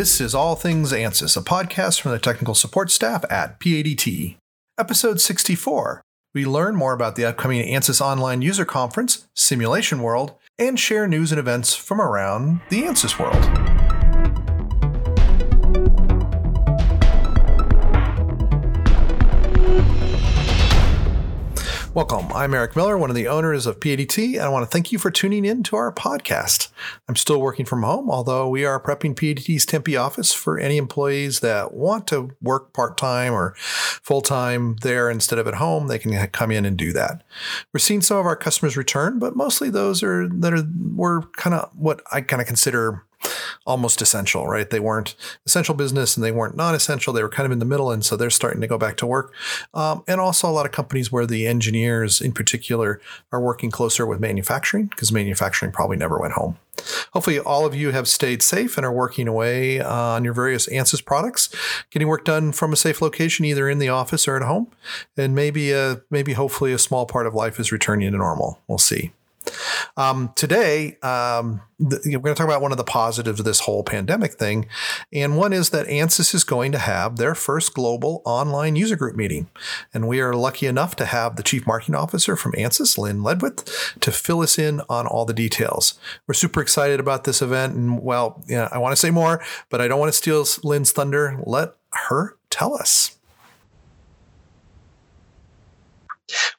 This is All Things ANSYS, a podcast from the technical support staff at PADT. Episode 64. We learn more about the upcoming ANSYS Online User Conference, Simulation World, and share news and events from around the ANSYS world. Welcome. I'm Eric Miller, one of the owners of PADT, and I want to thank you for tuning in to our podcast. I'm still working from home, although we are prepping PADT's Tempe office for any employees that want to work part time or full time there instead of at home. They can come in and do that. We're seeing some of our customers return, but mostly those are that are were kind of what I kind of consider almost essential, right? They weren't essential business and they weren't non essential. They were kind of in the middle. And so they're starting to go back to work. Um, and also a lot of companies where the engineers in particular are working closer with manufacturing because manufacturing probably never went home. Hopefully, all of you have stayed safe and are working away uh, on your various ANSYS products, getting work done from a safe location, either in the office or at home. And maybe, uh, maybe hopefully, a small part of life is returning to normal. We'll see. Um, today, um, the, we're going to talk about one of the positives of this whole pandemic thing. And one is that ANSYS is going to have their first global online user group meeting. And we are lucky enough to have the Chief Marketing Officer from ANSYS, Lynn Ledwith, to fill us in on all the details. We're super excited about this event. And well, yeah, I want to say more, but I don't want to steal Lynn's thunder. Let her tell us.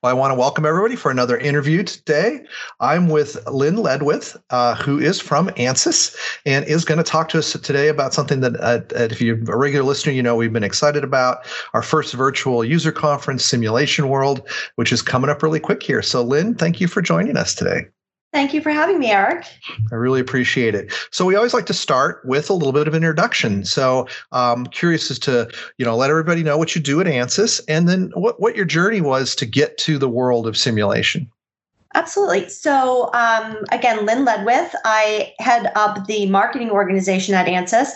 Well, I want to welcome everybody for another interview today. I'm with Lynn Ledwith, uh, who is from ANSYS and is going to talk to us today about something that, uh, if you're a regular listener, you know we've been excited about our first virtual user conference, Simulation World, which is coming up really quick here. So, Lynn, thank you for joining us today. Thank you for having me, Eric. I really appreciate it. So we always like to start with a little bit of introduction. So I'm um, curious as to, you know, let everybody know what you do at ANSYS and then what, what your journey was to get to the world of simulation. Absolutely. So, um, again, Lynn Ledwith. I head up the marketing organization at ANSYS.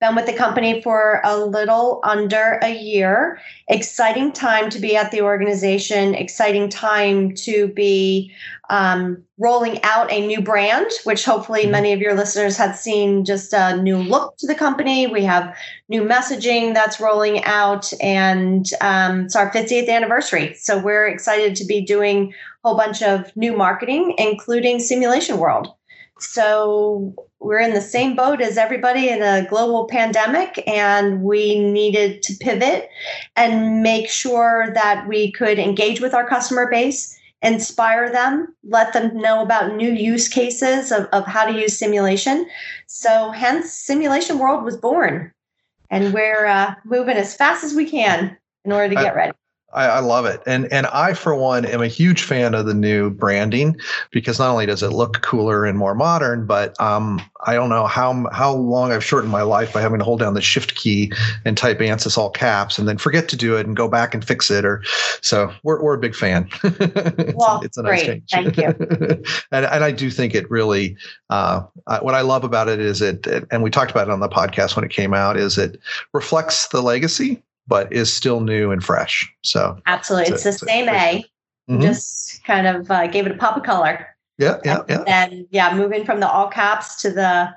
Been with the company for a little under a year. Exciting time to be at the organization. Exciting time to be um, rolling out a new brand, which hopefully mm-hmm. many of your listeners have seen just a new look to the company. We have new messaging that's rolling out, and um, it's our 50th anniversary. So we're excited to be doing whole bunch of new marketing, including Simulation World. So we're in the same boat as everybody in a global pandemic, and we needed to pivot and make sure that we could engage with our customer base inspire them, let them know about new use cases of, of how to use simulation. So, hence, Simulation World was born. And we're uh, moving as fast as we can in order to get ready. I, I, love it, and and I for one am a huge fan of the new branding because not only does it look cooler and more modern, but um, I don't know how how long I've shortened my life by having to hold down the Shift key and type ANSYS all caps and then forget to do it and go back and fix it. Or so we're we're a big fan. it's, well, a, it's a nice great. change. Thank you. and and I do think it really uh, what I love about it is it, and we talked about it on the podcast when it came out, is it reflects the legacy but is still new and fresh. So absolutely, it's, it's the same A. Mm-hmm. Just kind of uh, gave it a pop of color. Yeah, yeah, yeah. And yeah, moving from the all caps to the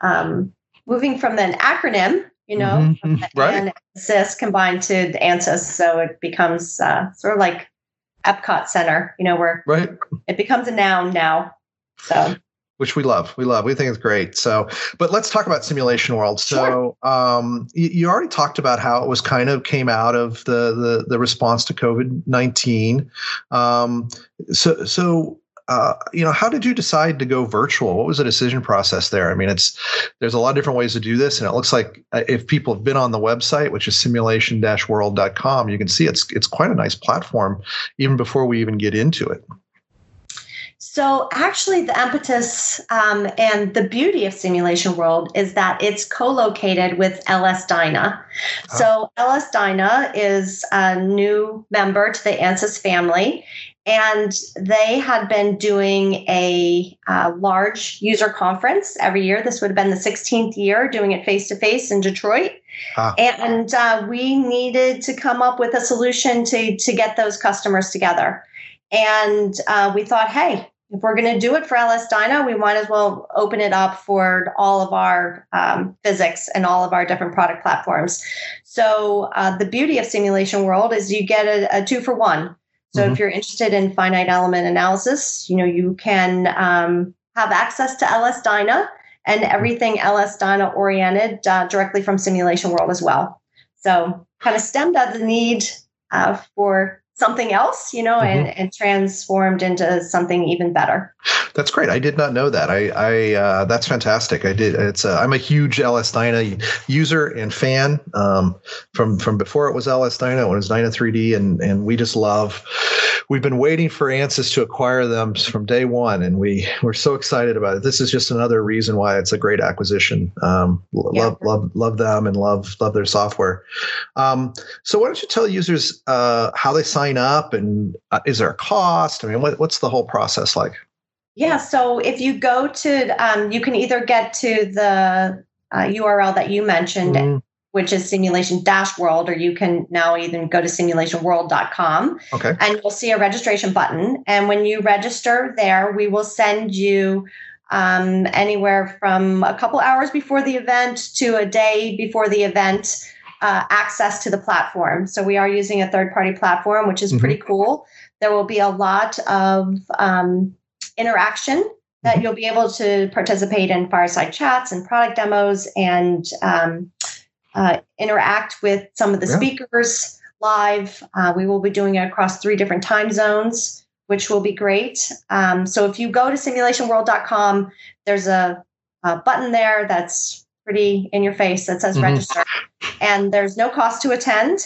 um, moving from an acronym, you know, mm-hmm. right. ANSYS combined to the ANSYS, so it becomes uh, sort of like Epcot Center, you know, where right. it becomes a noun now. So which we love. We love. We think it's great. So, but let's talk about Simulation World. So, sure. um, you, you, already talked about how it was kind of came out of the the, the response to COVID nineteen. Um, so, so. Uh, you know, how did you decide to go virtual? What was the decision process there? I mean, it's there's a lot of different ways to do this, and it looks like uh, if people have been on the website, which is simulation-world.com, you can see it's it's quite a nice platform, even before we even get into it. So, actually, the impetus um, and the beauty of Simulation World is that it's co located with LS Dyna. Oh. So, LS Dyna is a new member to the ANSYS family, and they had been doing a uh, large user conference every year. This would have been the 16th year doing it face to face in Detroit. Ah. And uh, we needed to come up with a solution to, to get those customers together. And uh, we thought, hey, if we're going to do it for LS Dyna, we might as well open it up for all of our um, physics and all of our different product platforms. So uh, the beauty of Simulation World is you get a, a two for one. So mm-hmm. if you're interested in finite element analysis, you know you can um, have access to LS Dyna and everything LS Dyna oriented uh, directly from Simulation World as well. So kind of stemmed out the need uh, for something else, you know, mm-hmm. and, and transformed into something even better. That's great. I did not know that. I, I uh, that's fantastic. I did. It's uh, I'm a huge LS Dyna user and fan um, from from before it was LS Dyna when it was Dyna 3D, and and we just love we've been waiting for ANSYS to acquire them from day one, and we we're so excited about it. This is just another reason why it's a great acquisition. Um, yeah. Love love love them and love love their software. Um, so why don't you tell users uh, how they sign up and uh, is there a cost? I mean, what, what's the whole process like? Yeah, so if you go to, um, you can either get to the uh, URL that you mentioned, mm which is simulation dash world, or you can now even go to simulationworld.com. Okay. And you'll see a registration button. And when you register there, we will send you um, anywhere from a couple hours before the event to a day before the event uh, access to the platform. So we are using a third party platform, which is mm-hmm. pretty cool. There will be a lot of um, interaction that mm-hmm. you'll be able to participate in fireside chats and product demos and um, uh, interact with some of the yeah. speakers live. Uh, we will be doing it across three different time zones, which will be great. Um, so if you go to simulationworld.com, there's a, a, button there that's pretty in your face that says mm-hmm. register, and there's no cost to attend.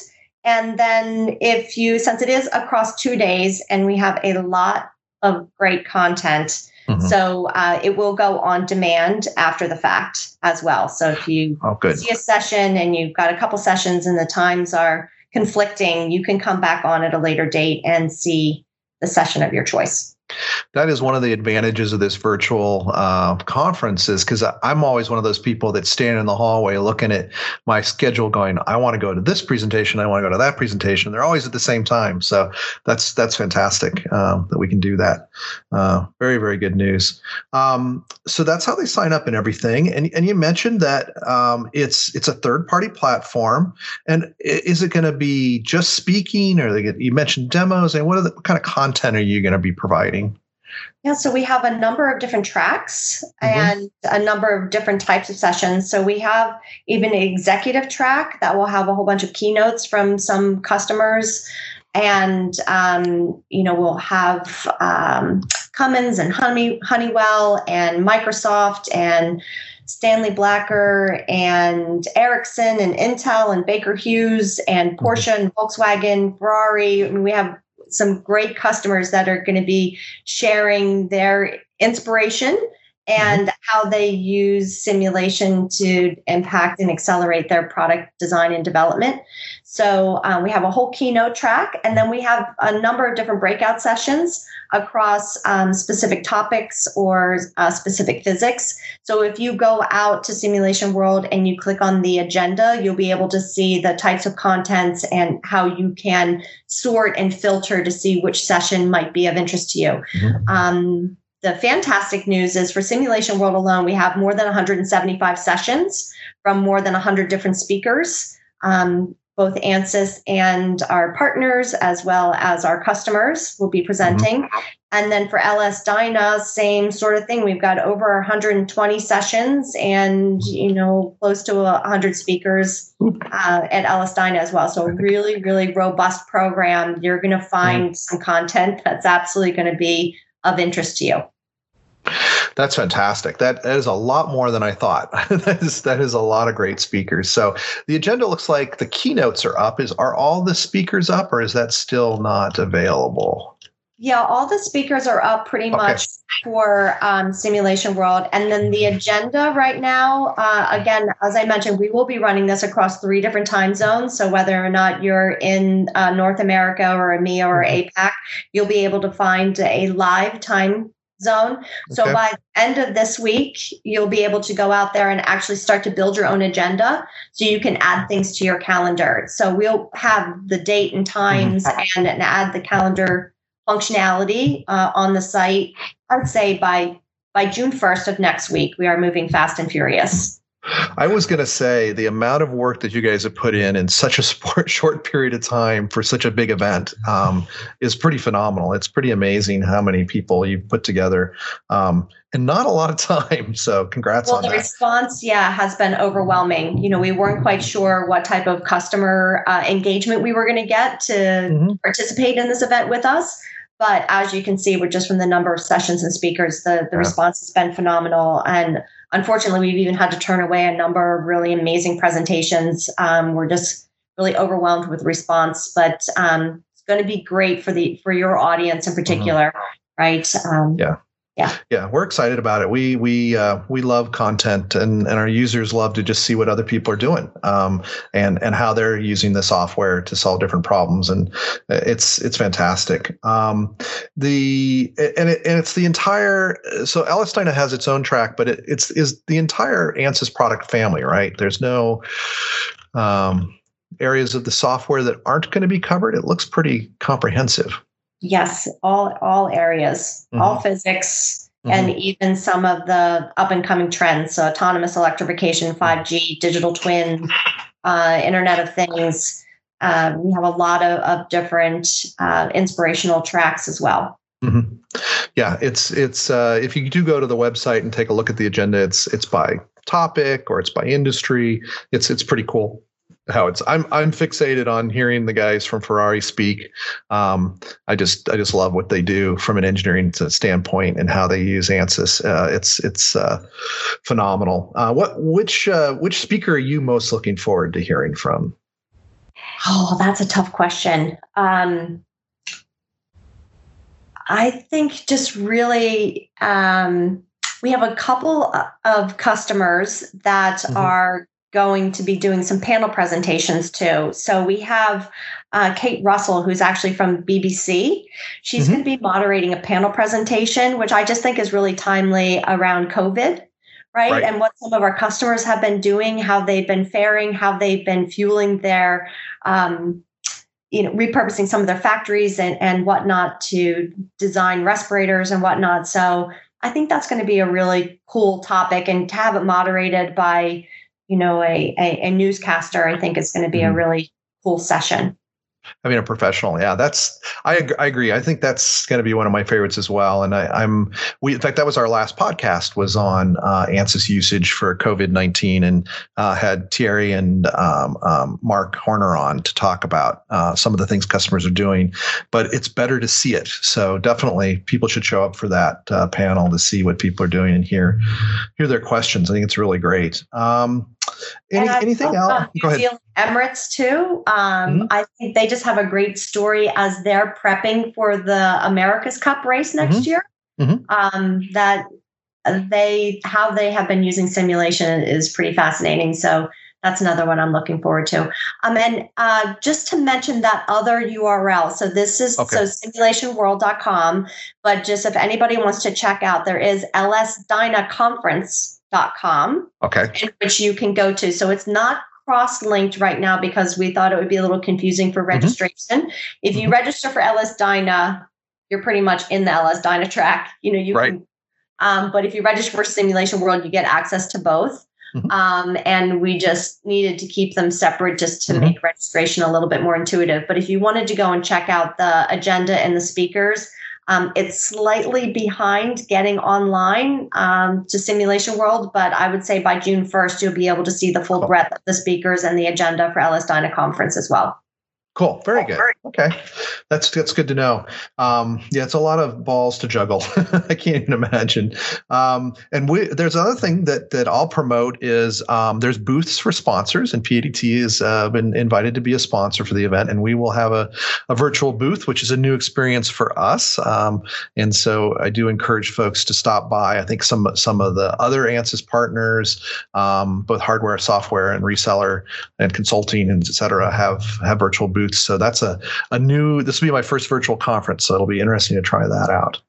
And then if you, since it is across two days and we have a lot of great content, Mm-hmm. So uh, it will go on demand after the fact as well. So if you oh, see a session and you've got a couple sessions and the times are conflicting, you can come back on at a later date and see the session of your choice that is one of the advantages of this virtual uh, conference is because i'm always one of those people that stand in the hallway looking at my schedule going i want to go to this presentation i want to go to that presentation. They're always at the same time. So that's that's fantastic um, that we can do that. Uh, very very good news. Um, so that's how they sign up and everything. And, and you mentioned that um, it's it's a third party platform. And is it going to be just speaking? Or they get, you mentioned demos. And what, the, what kind of content are you going to be providing yeah, so we have a number of different tracks mm-hmm. and a number of different types of sessions. So we have even an executive track that will have a whole bunch of keynotes from some customers. And, um, you know, we'll have um, Cummins and Honey, Honeywell and Microsoft and Stanley Blacker and Ericsson and Intel and Baker Hughes and mm-hmm. Porsche and Volkswagen, Ferrari. I mean, we have some great customers that are going to be sharing their inspiration and mm-hmm. how they use simulation to impact and accelerate their product design and development. So um, we have a whole keynote track, and then we have a number of different breakout sessions across um, specific topics or uh, specific physics. So if you go out to Simulation World and you click on the agenda, you'll be able to see the types of contents and how you can sort and filter to see which session might be of interest to you. Mm-hmm. Um, the fantastic news is for Simulation World alone, we have more than 175 sessions from more than 100 different speakers. Um, both ANSYS and our partners, as well as our customers, will be presenting. Mm-hmm. And then for LS Dyna, same sort of thing. We've got over 120 sessions and you know close to 100 speakers uh, at LS Dyna as well. So really, really robust program. You're going to find mm-hmm. some content that's absolutely going to be of interest to you. That's fantastic. That, that is a lot more than I thought. that is that is a lot of great speakers. So the agenda looks like the keynotes are up. Is are all the speakers up, or is that still not available? Yeah, all the speakers are up pretty okay. much for um, Simulation World. And then the agenda right now, uh, again, as I mentioned, we will be running this across three different time zones. So whether or not you're in uh, North America or EMEA or mm-hmm. APAC, you'll be able to find a live time zone. So by the end of this week, you'll be able to go out there and actually start to build your own agenda so you can add things to your calendar. So we'll have the date and times mm-hmm. and, and add the calendar functionality uh, on the site. I would say by by June 1st of next week, we are moving fast and furious. I was going to say the amount of work that you guys have put in in such a sport, short period of time for such a big event um, is pretty phenomenal. It's pretty amazing how many people you've put together um, and not a lot of time. So congrats well, on the that. response, yeah, has been overwhelming. You know, we weren't quite sure what type of customer uh, engagement we were going to get to mm-hmm. participate in this event with us. But as you can see, we're just from the number of sessions and speakers, the, the yeah. response has been phenomenal. And unfortunately, we've even had to turn away a number of really amazing presentations. Um, we're just really overwhelmed with response, but um, it's going to be great for the for your audience in mm-hmm. particular, mm-hmm. right? Um, yeah yeah. Yeah we're excited about it. We we uh, we love content and and our users love to just see what other people are doing um, and and how they're using the software to solve different problems and it's it's fantastic. Um, the and, it, and it's the entire so Dyna has its own track but it, it's is the entire ansys product family right? There's no um, areas of the software that aren't going to be covered. It looks pretty comprehensive Yes, all all areas, mm-hmm. all physics, mm-hmm. and even some of the up and coming trends. So autonomous electrification, five G, digital twin, uh, Internet of Things. Uh, we have a lot of, of different uh, inspirational tracks as well. Mm-hmm. Yeah, it's it's uh, if you do go to the website and take a look at the agenda, it's it's by topic or it's by industry. It's it's pretty cool how it's I'm I'm fixated on hearing the guys from Ferrari speak. Um, I just I just love what they do from an engineering standpoint and how they use ANSYS. Uh, it's it's uh, phenomenal. Uh, what which uh, which speaker are you most looking forward to hearing from? Oh, that's a tough question. Um, I think just really um, we have a couple of customers that mm-hmm. are going to be doing some panel presentations too. So we have uh, Kate Russell, who's actually from BBC. She's mm-hmm. going to be moderating a panel presentation, which I just think is really timely around COVID. Right? right? And what some of our customers have been doing, how they've been faring, how they've been fueling their, um, you know, repurposing some of their factories and, and whatnot to design respirators and whatnot. So I think that's going to be a really cool topic and to have it moderated by you know, a, a, a newscaster, I think is going to be mm-hmm. a really cool session. I mean, a professional. Yeah, that's I I agree. I think that's going to be one of my favorites as well. And I, am we in fact that was our last podcast was on uh, ANSYS usage for COVID nineteen, and uh, had Thierry and um, um, Mark Horner on to talk about uh, some of the things customers are doing. But it's better to see it. So definitely, people should show up for that uh, panel to see what people are doing and hear hear their questions. I think it's really great. Um, any, anything else? Go ahead. Emirates too. Um, mm-hmm. I think they just have a great story as they're prepping for the America's Cup race next mm-hmm. year. Mm-hmm. Um, that they how they have been using simulation is pretty fascinating. So that's another one I'm looking forward to. Um, and uh, just to mention that other URL. So this is okay. so simulationworld.com. But just if anybody wants to check out, there is LS Dyna Conference com. Okay. Which you can go to. So it's not cross linked right now because we thought it would be a little confusing for mm-hmm. registration. Mm-hmm. If you mm-hmm. register for LS Dyna, you're pretty much in the LS Dyna track. You know, you right. can, um, but if you register for Simulation World, you get access to both. Mm-hmm. Um, and we just needed to keep them separate just to mm-hmm. make registration a little bit more intuitive. But if you wanted to go and check out the agenda and the speakers, um, it's slightly behind getting online um, to Simulation World, but I would say by June 1st, you'll be able to see the full breadth of the speakers and the agenda for LS Dyna Conference as well. Cool. Very good. Okay. That's that's good to know. Um, yeah, it's a lot of balls to juggle. I can't even imagine. Um, and we, there's another thing that that I'll promote is um, there's booths for sponsors, and PADT has uh, been invited to be a sponsor for the event, and we will have a, a virtual booth, which is a new experience for us. Um, and so I do encourage folks to stop by. I think some some of the other ANSYS partners, um, both hardware, software, and reseller and consulting, and et cetera, have have virtual booths booths. So that's a, a new, this will be my first virtual conference. So it'll be interesting to try that out.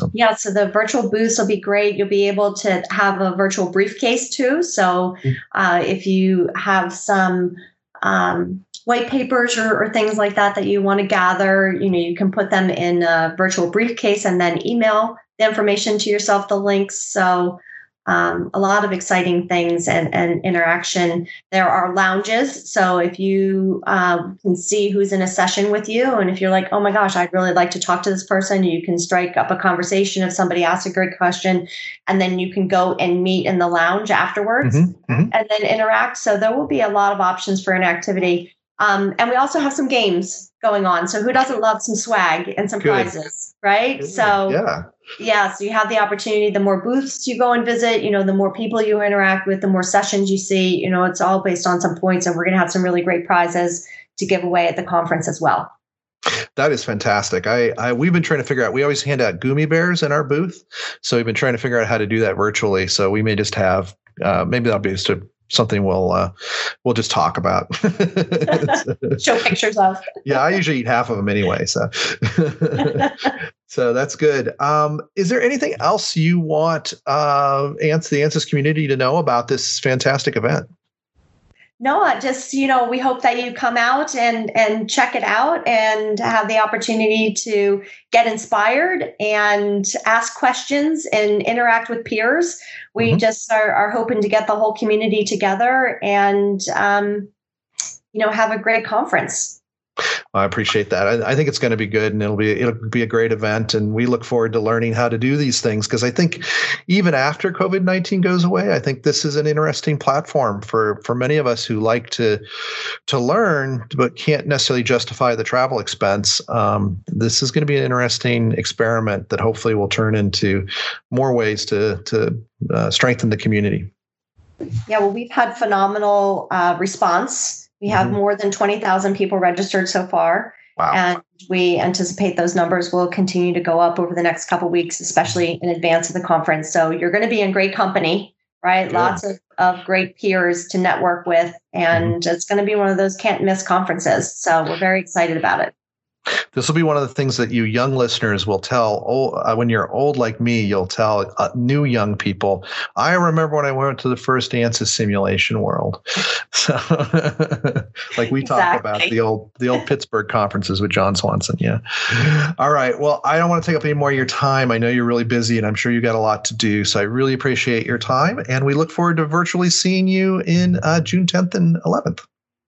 Um, yeah, so the virtual booths will be great. You'll be able to have a virtual briefcase too. So mm. uh, if you have some um, white papers or, or, things like that that you want to gather, you know, you can put them in a virtual briefcase and then email the information to yourself, the links. So um, a lot of exciting things and, and interaction. There are lounges. So if you um, can see who's in a session with you, and if you're like, oh my gosh, I'd really like to talk to this person, you can strike up a conversation if somebody asks a great question, and then you can go and meet in the lounge afterwards mm-hmm, mm-hmm. and then interact. So there will be a lot of options for interactivity. Um, and we also have some games going on. So who doesn't love some swag and some Good. prizes, right? Good. So yeah. Yeah, so you have the opportunity. The more booths you go and visit, you know, the more people you interact with, the more sessions you see. You know, it's all based on some points, and we're going to have some really great prizes to give away at the conference as well. That is fantastic. I, I, we've been trying to figure out. We always hand out gummy bears in our booth, so we've been trying to figure out how to do that virtually. So we may just have uh, maybe that'll be just a something we'll uh, we'll just talk about. Show pictures of. yeah, I usually eat half of them anyway, so so that's good. Um, is there anything else you want uh, ANSYS, the ANSYS community to know about this fantastic event? No, just you know, we hope that you come out and and check it out and have the opportunity to get inspired and ask questions and interact with peers. We mm-hmm. just are, are hoping to get the whole community together and um, you know have a great conference. I appreciate that. I, I, think it's going to be good, and it'll be it'll be a great event, and we look forward to learning how to do these things because I think even after COVID nineteen goes away, I think this is an interesting platform for for many of us who like to to learn but can't necessarily justify the travel expense. Um, this is going to be an interesting experiment that hopefully will turn into more ways to to uh, strengthen the community. Yeah, well, we've had phenomenal uh, response we have mm-hmm. more than 20,000 people registered so far. Wow. And we anticipate those numbers will continue to go up over the next couple weeks, especially in advance of the conference. So you're going to be in great company, right? Good. Lots of, of great peers to network with. And mm-hmm. it's going to be one of those can't miss conferences. So we're very excited about it. This will be one of the things that you young listeners will tell. Oh, uh, when you're old like me, you'll tell uh, new young people. I remember when I went to the first ANSYS simulation world. So, like we exactly. talk about the old the old Pittsburgh conferences with John Swanson. Yeah. All right. Well, I don't want to take up any more of your time. I know you're really busy, and I'm sure you got a lot to do. So I really appreciate your time, and we look forward to virtually seeing you in uh, June 10th and 11th.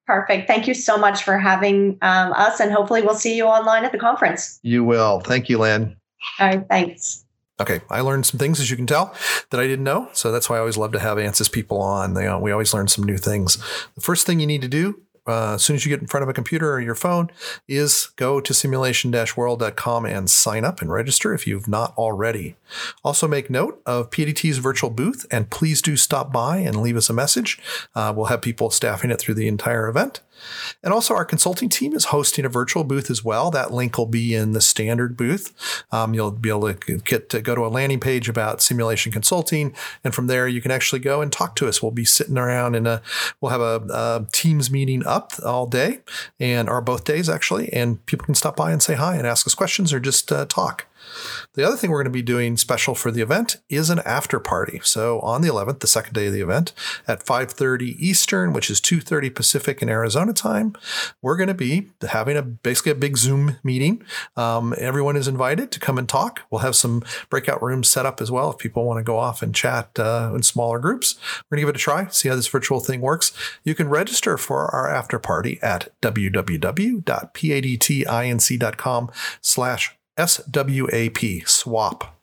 Perfect. Thank you so much for having um, us, and hopefully, we'll see you online at the conference. You will. Thank you, Lynn. All right. Thanks. Okay, I learned some things, as you can tell, that I didn't know. So that's why I always love to have ANSYS people on. They, uh, we always learn some new things. The first thing you need to do uh, as soon as you get in front of a computer or your phone is go to simulation-world.com and sign up and register if you've not already. Also make note of PADT's virtual booth and please do stop by and leave us a message. Uh, we'll have people staffing it through the entire event. And also, our consulting team is hosting a virtual booth as well. That link will be in the standard booth. Um, you'll be able to get to go to a landing page about simulation consulting, and from there you can actually go and talk to us. We'll be sitting around and we'll have a, a, Teams meeting up all day, and or both days actually, and people can stop by and say hi and ask us questions or just uh, talk. The other thing we're going to be doing special for the event is an after party. So on the 11th, the second day of the event, at 5:30 Eastern, which is 2:30 Pacific in Arizona time, we're going to be having a basically a big Zoom meeting. Um, everyone is invited to come and talk. We'll have some breakout rooms set up as well if people want to go off and chat uh, in smaller groups. We're going to give it a try, see how this virtual thing works. You can register for our after party at www.padtinc.com slash SWAP, SWAP.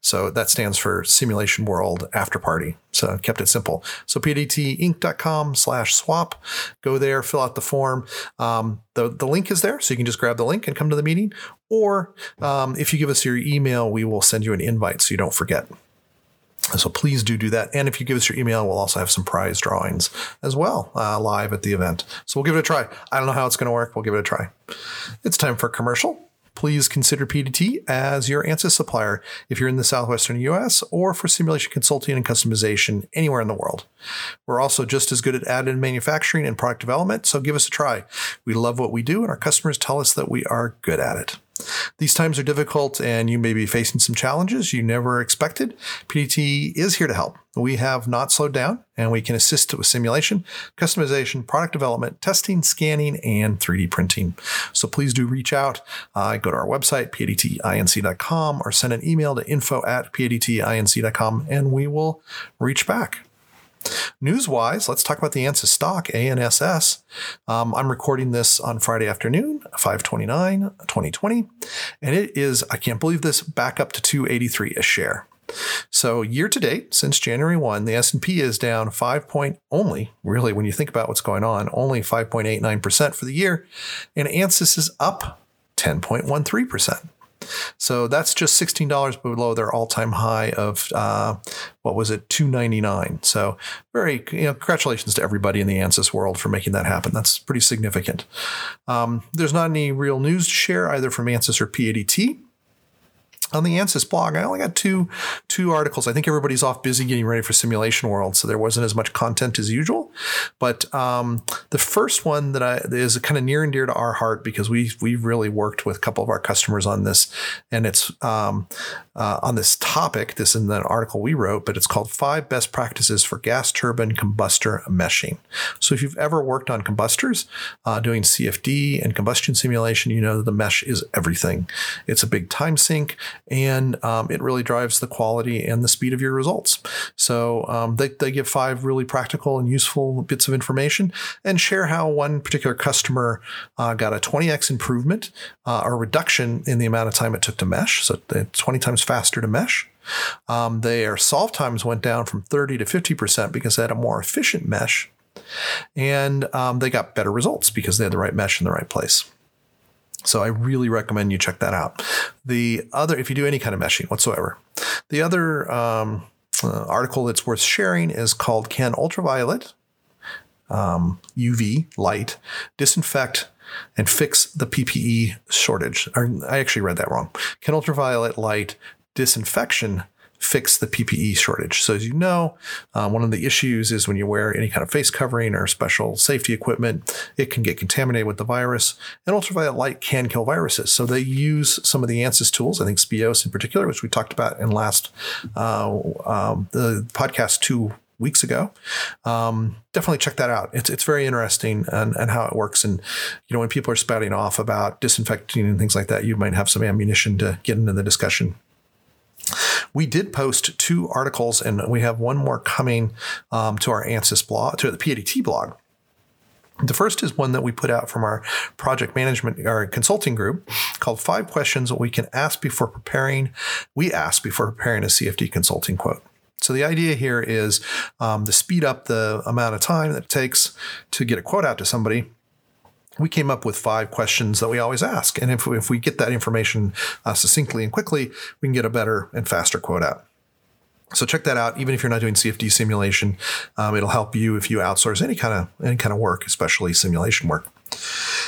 So that stands for Simulation World After Party. So kept it simple. So padtinc.com slash swap. Go there, fill out the form. Um, the, the link is there, so you can just grab the link and come to the meeting. Or um, if you give us your email, we will send you an invite so you don't forget. So please do do that. And if you give us your email, we'll also have some prize drawings as well uh, live at the event. So we'll give it a try. I don't know how it's going to work. We'll give it a try. It's time for commercial please consider PADT as your ANSYS supplier if you're in the southwestern US or for simulation consulting and customization anywhere in the world. We're also just as good at additive manufacturing and product development, so give us a try. We love what we do, and our customers tell us that we are good at it. These times are difficult and you may be facing some challenges you never expected. PADT is here to help. We have not slowed down and we can assist with simulation, customization, product development, testing, scanning, and 3D printing. So please do reach out. Uh, go to our website, padtinc.com, or send an email to info at padtinc.com and we will reach back. News wise, let's talk about the ANSYS stock, ANSS. Um, I'm recording this on Friday afternoon, 529, 2020, and it is, I can't believe this, back up to 283 a share. So year to date, since January 1, the S&P is down 5 point only, really when you think about what's going on, only 5.89% for the year, and ANSYS is up 10.13%. So that's just $16 below their all-time high of uh, what was it, 299. So very, you know, congratulations to everybody in the ANSYS world for making that happen. That's pretty significant. Um, there's not any real news to share either from ANSYS or PADT on the ANSYS blog, I only got two two articles. I think everybody's off busy getting ready for Simulation World, so there wasn't as much content as usual. But um, the first one that I is kind of near and dear to our heart because we we've really worked with a couple of our customers on this, and it's um, uh, on this topic. This in an article we wrote, but it's called Five Best Practices for Gas Turbine Combustor Meshing. So if you've ever worked on combustors, uh, doing CFD and combustion simulation, you know that the mesh is everything. It's a big time sink and um, it really drives the quality and the speed of your results. So um, they, they give five really practical and useful bits of information and share how one particular customer uh, got a 20x improvement uh, or reduction in the amount of time it took to mesh. So 20 times faster to mesh. Um, their solve times went down from 30 to 50% because they had a more efficient mesh. And um, they got better results because they had the right mesh in the right place. So I really recommend you check that out. The other, if you do any kind of meshing whatsoever, the other um, uh, article that's worth sharing is called "Can Ultraviolet um, UV Light Disinfect and Fix the PPE Shortage?" Or, I actually read that wrong. Can ultraviolet light disinfection fix the PPE shortage. So, as you know, uh, one of the issues is when you wear any kind of face covering or special safety equipment, it can get contaminated with the virus, and ultraviolet light can kill viruses. So, they use some of the ANSYS tools, I think SPEOS in particular, which we talked about in last uh, um, the podcast two weeks ago. Um, definitely check that out. It's it's very interesting and, and how it works. And you know, when people are spouting off about disinfecting and things like that, you might have some ammunition to get into the discussion. We did post two articles, and we have one more coming um, to our ANSYS blog, to the PADT blog. The first is one that we put out from our project management or consulting group called Five Questions That We Can Ask Before Preparing. We ask before preparing a CFD consulting quote. So the idea here is um, to speed up the amount of time that it takes to get a quote out to somebody we came up with five questions that we always ask. And if we, if we get that information uh, succinctly and quickly, we can get a better and faster quote out. So check that out. Even if you're not doing CFD simulation, um, it'll help you if you outsource any kind of any kind of work, especially simulation work.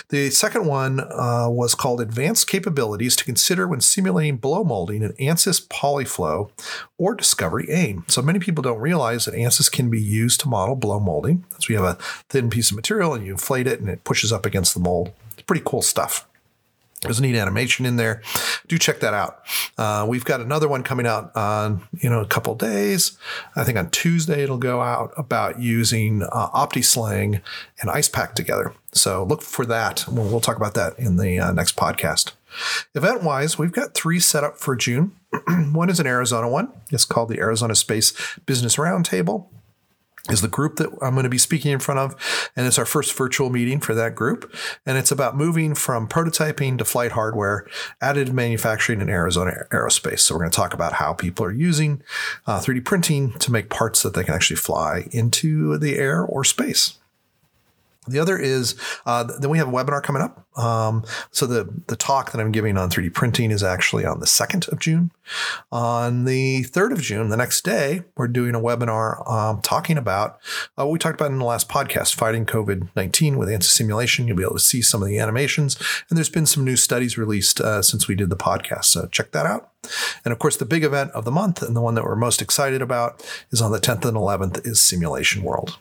The second one uh, was called Advanced Capabilities to Consider When Simulating Blow Molding in ANSYS Polyflow or Discovery AIM. So many people don't realize that ANSYS can be used to model blow molding. So you have a thin piece of material and you inflate it and it pushes up against the mold. It's pretty cool stuff. There's a neat animation in there. Do check that out. Uh, we've got another one coming out on you know a couple days. I think on Tuesday it'll go out about using uh, OptiSlang and Icepak together. So look for that. We'll, we'll talk about that in the uh, next podcast. Event wise, we've got three set up for June. one is an Arizona one. It's called the Arizona Space Business Roundtable is the group that I'm going to be speaking in front of. And it's our first virtual meeting for that group. And it's about moving from prototyping to flight hardware, additive manufacturing in Arizona aerospace. So we're going to talk about how people are using uh, 3D printing to make parts that they can actually fly into the air or space. The other is uh, then we have a webinar coming up. Um, so the the talk that I'm giving on 3D printing is actually on the 2nd of June. On the 3rd of June, the next day, we're doing a webinar um, talking about uh, what we talked about in the last podcast, fighting COVID 19 with ANSYS simulation. You'll be able to see some of the animations, and there's been some new studies released uh, since we did the podcast. So check that out. And of course, the big event of the month and the one that we're most excited about is on the 10th and 11th is Simulation World.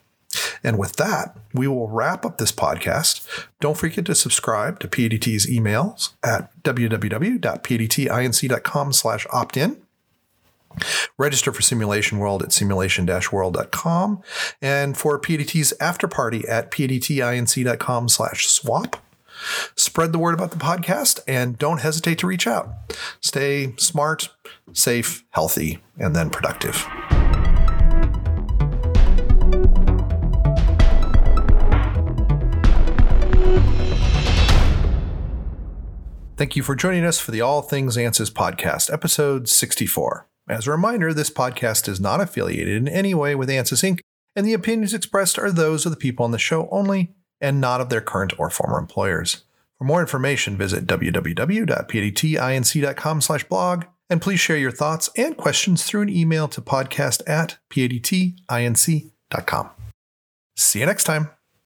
And with that, we will wrap up this podcast. Don't forget to subscribe to PADT's emails at www.padtinc.com slash opt-in. Register for Simulation World at simulation-world.com and for PADT's after party at padtinc.com slash swap. Spread the word about the podcast and don't hesitate to reach out. Stay smart, safe, healthy, and then productive. Thank you for joining us for the All Things ANSYS podcast, episode 64. As a reminder, this podcast is not affiliated in any way with ANSYS Inc., and the opinions expressed are those of the people on the show only and not of their current or former employers. For more information, visit www.padtinc.com slash blog, and please share your thoughts and questions through an email to podcast at padtinc.com. See you next time.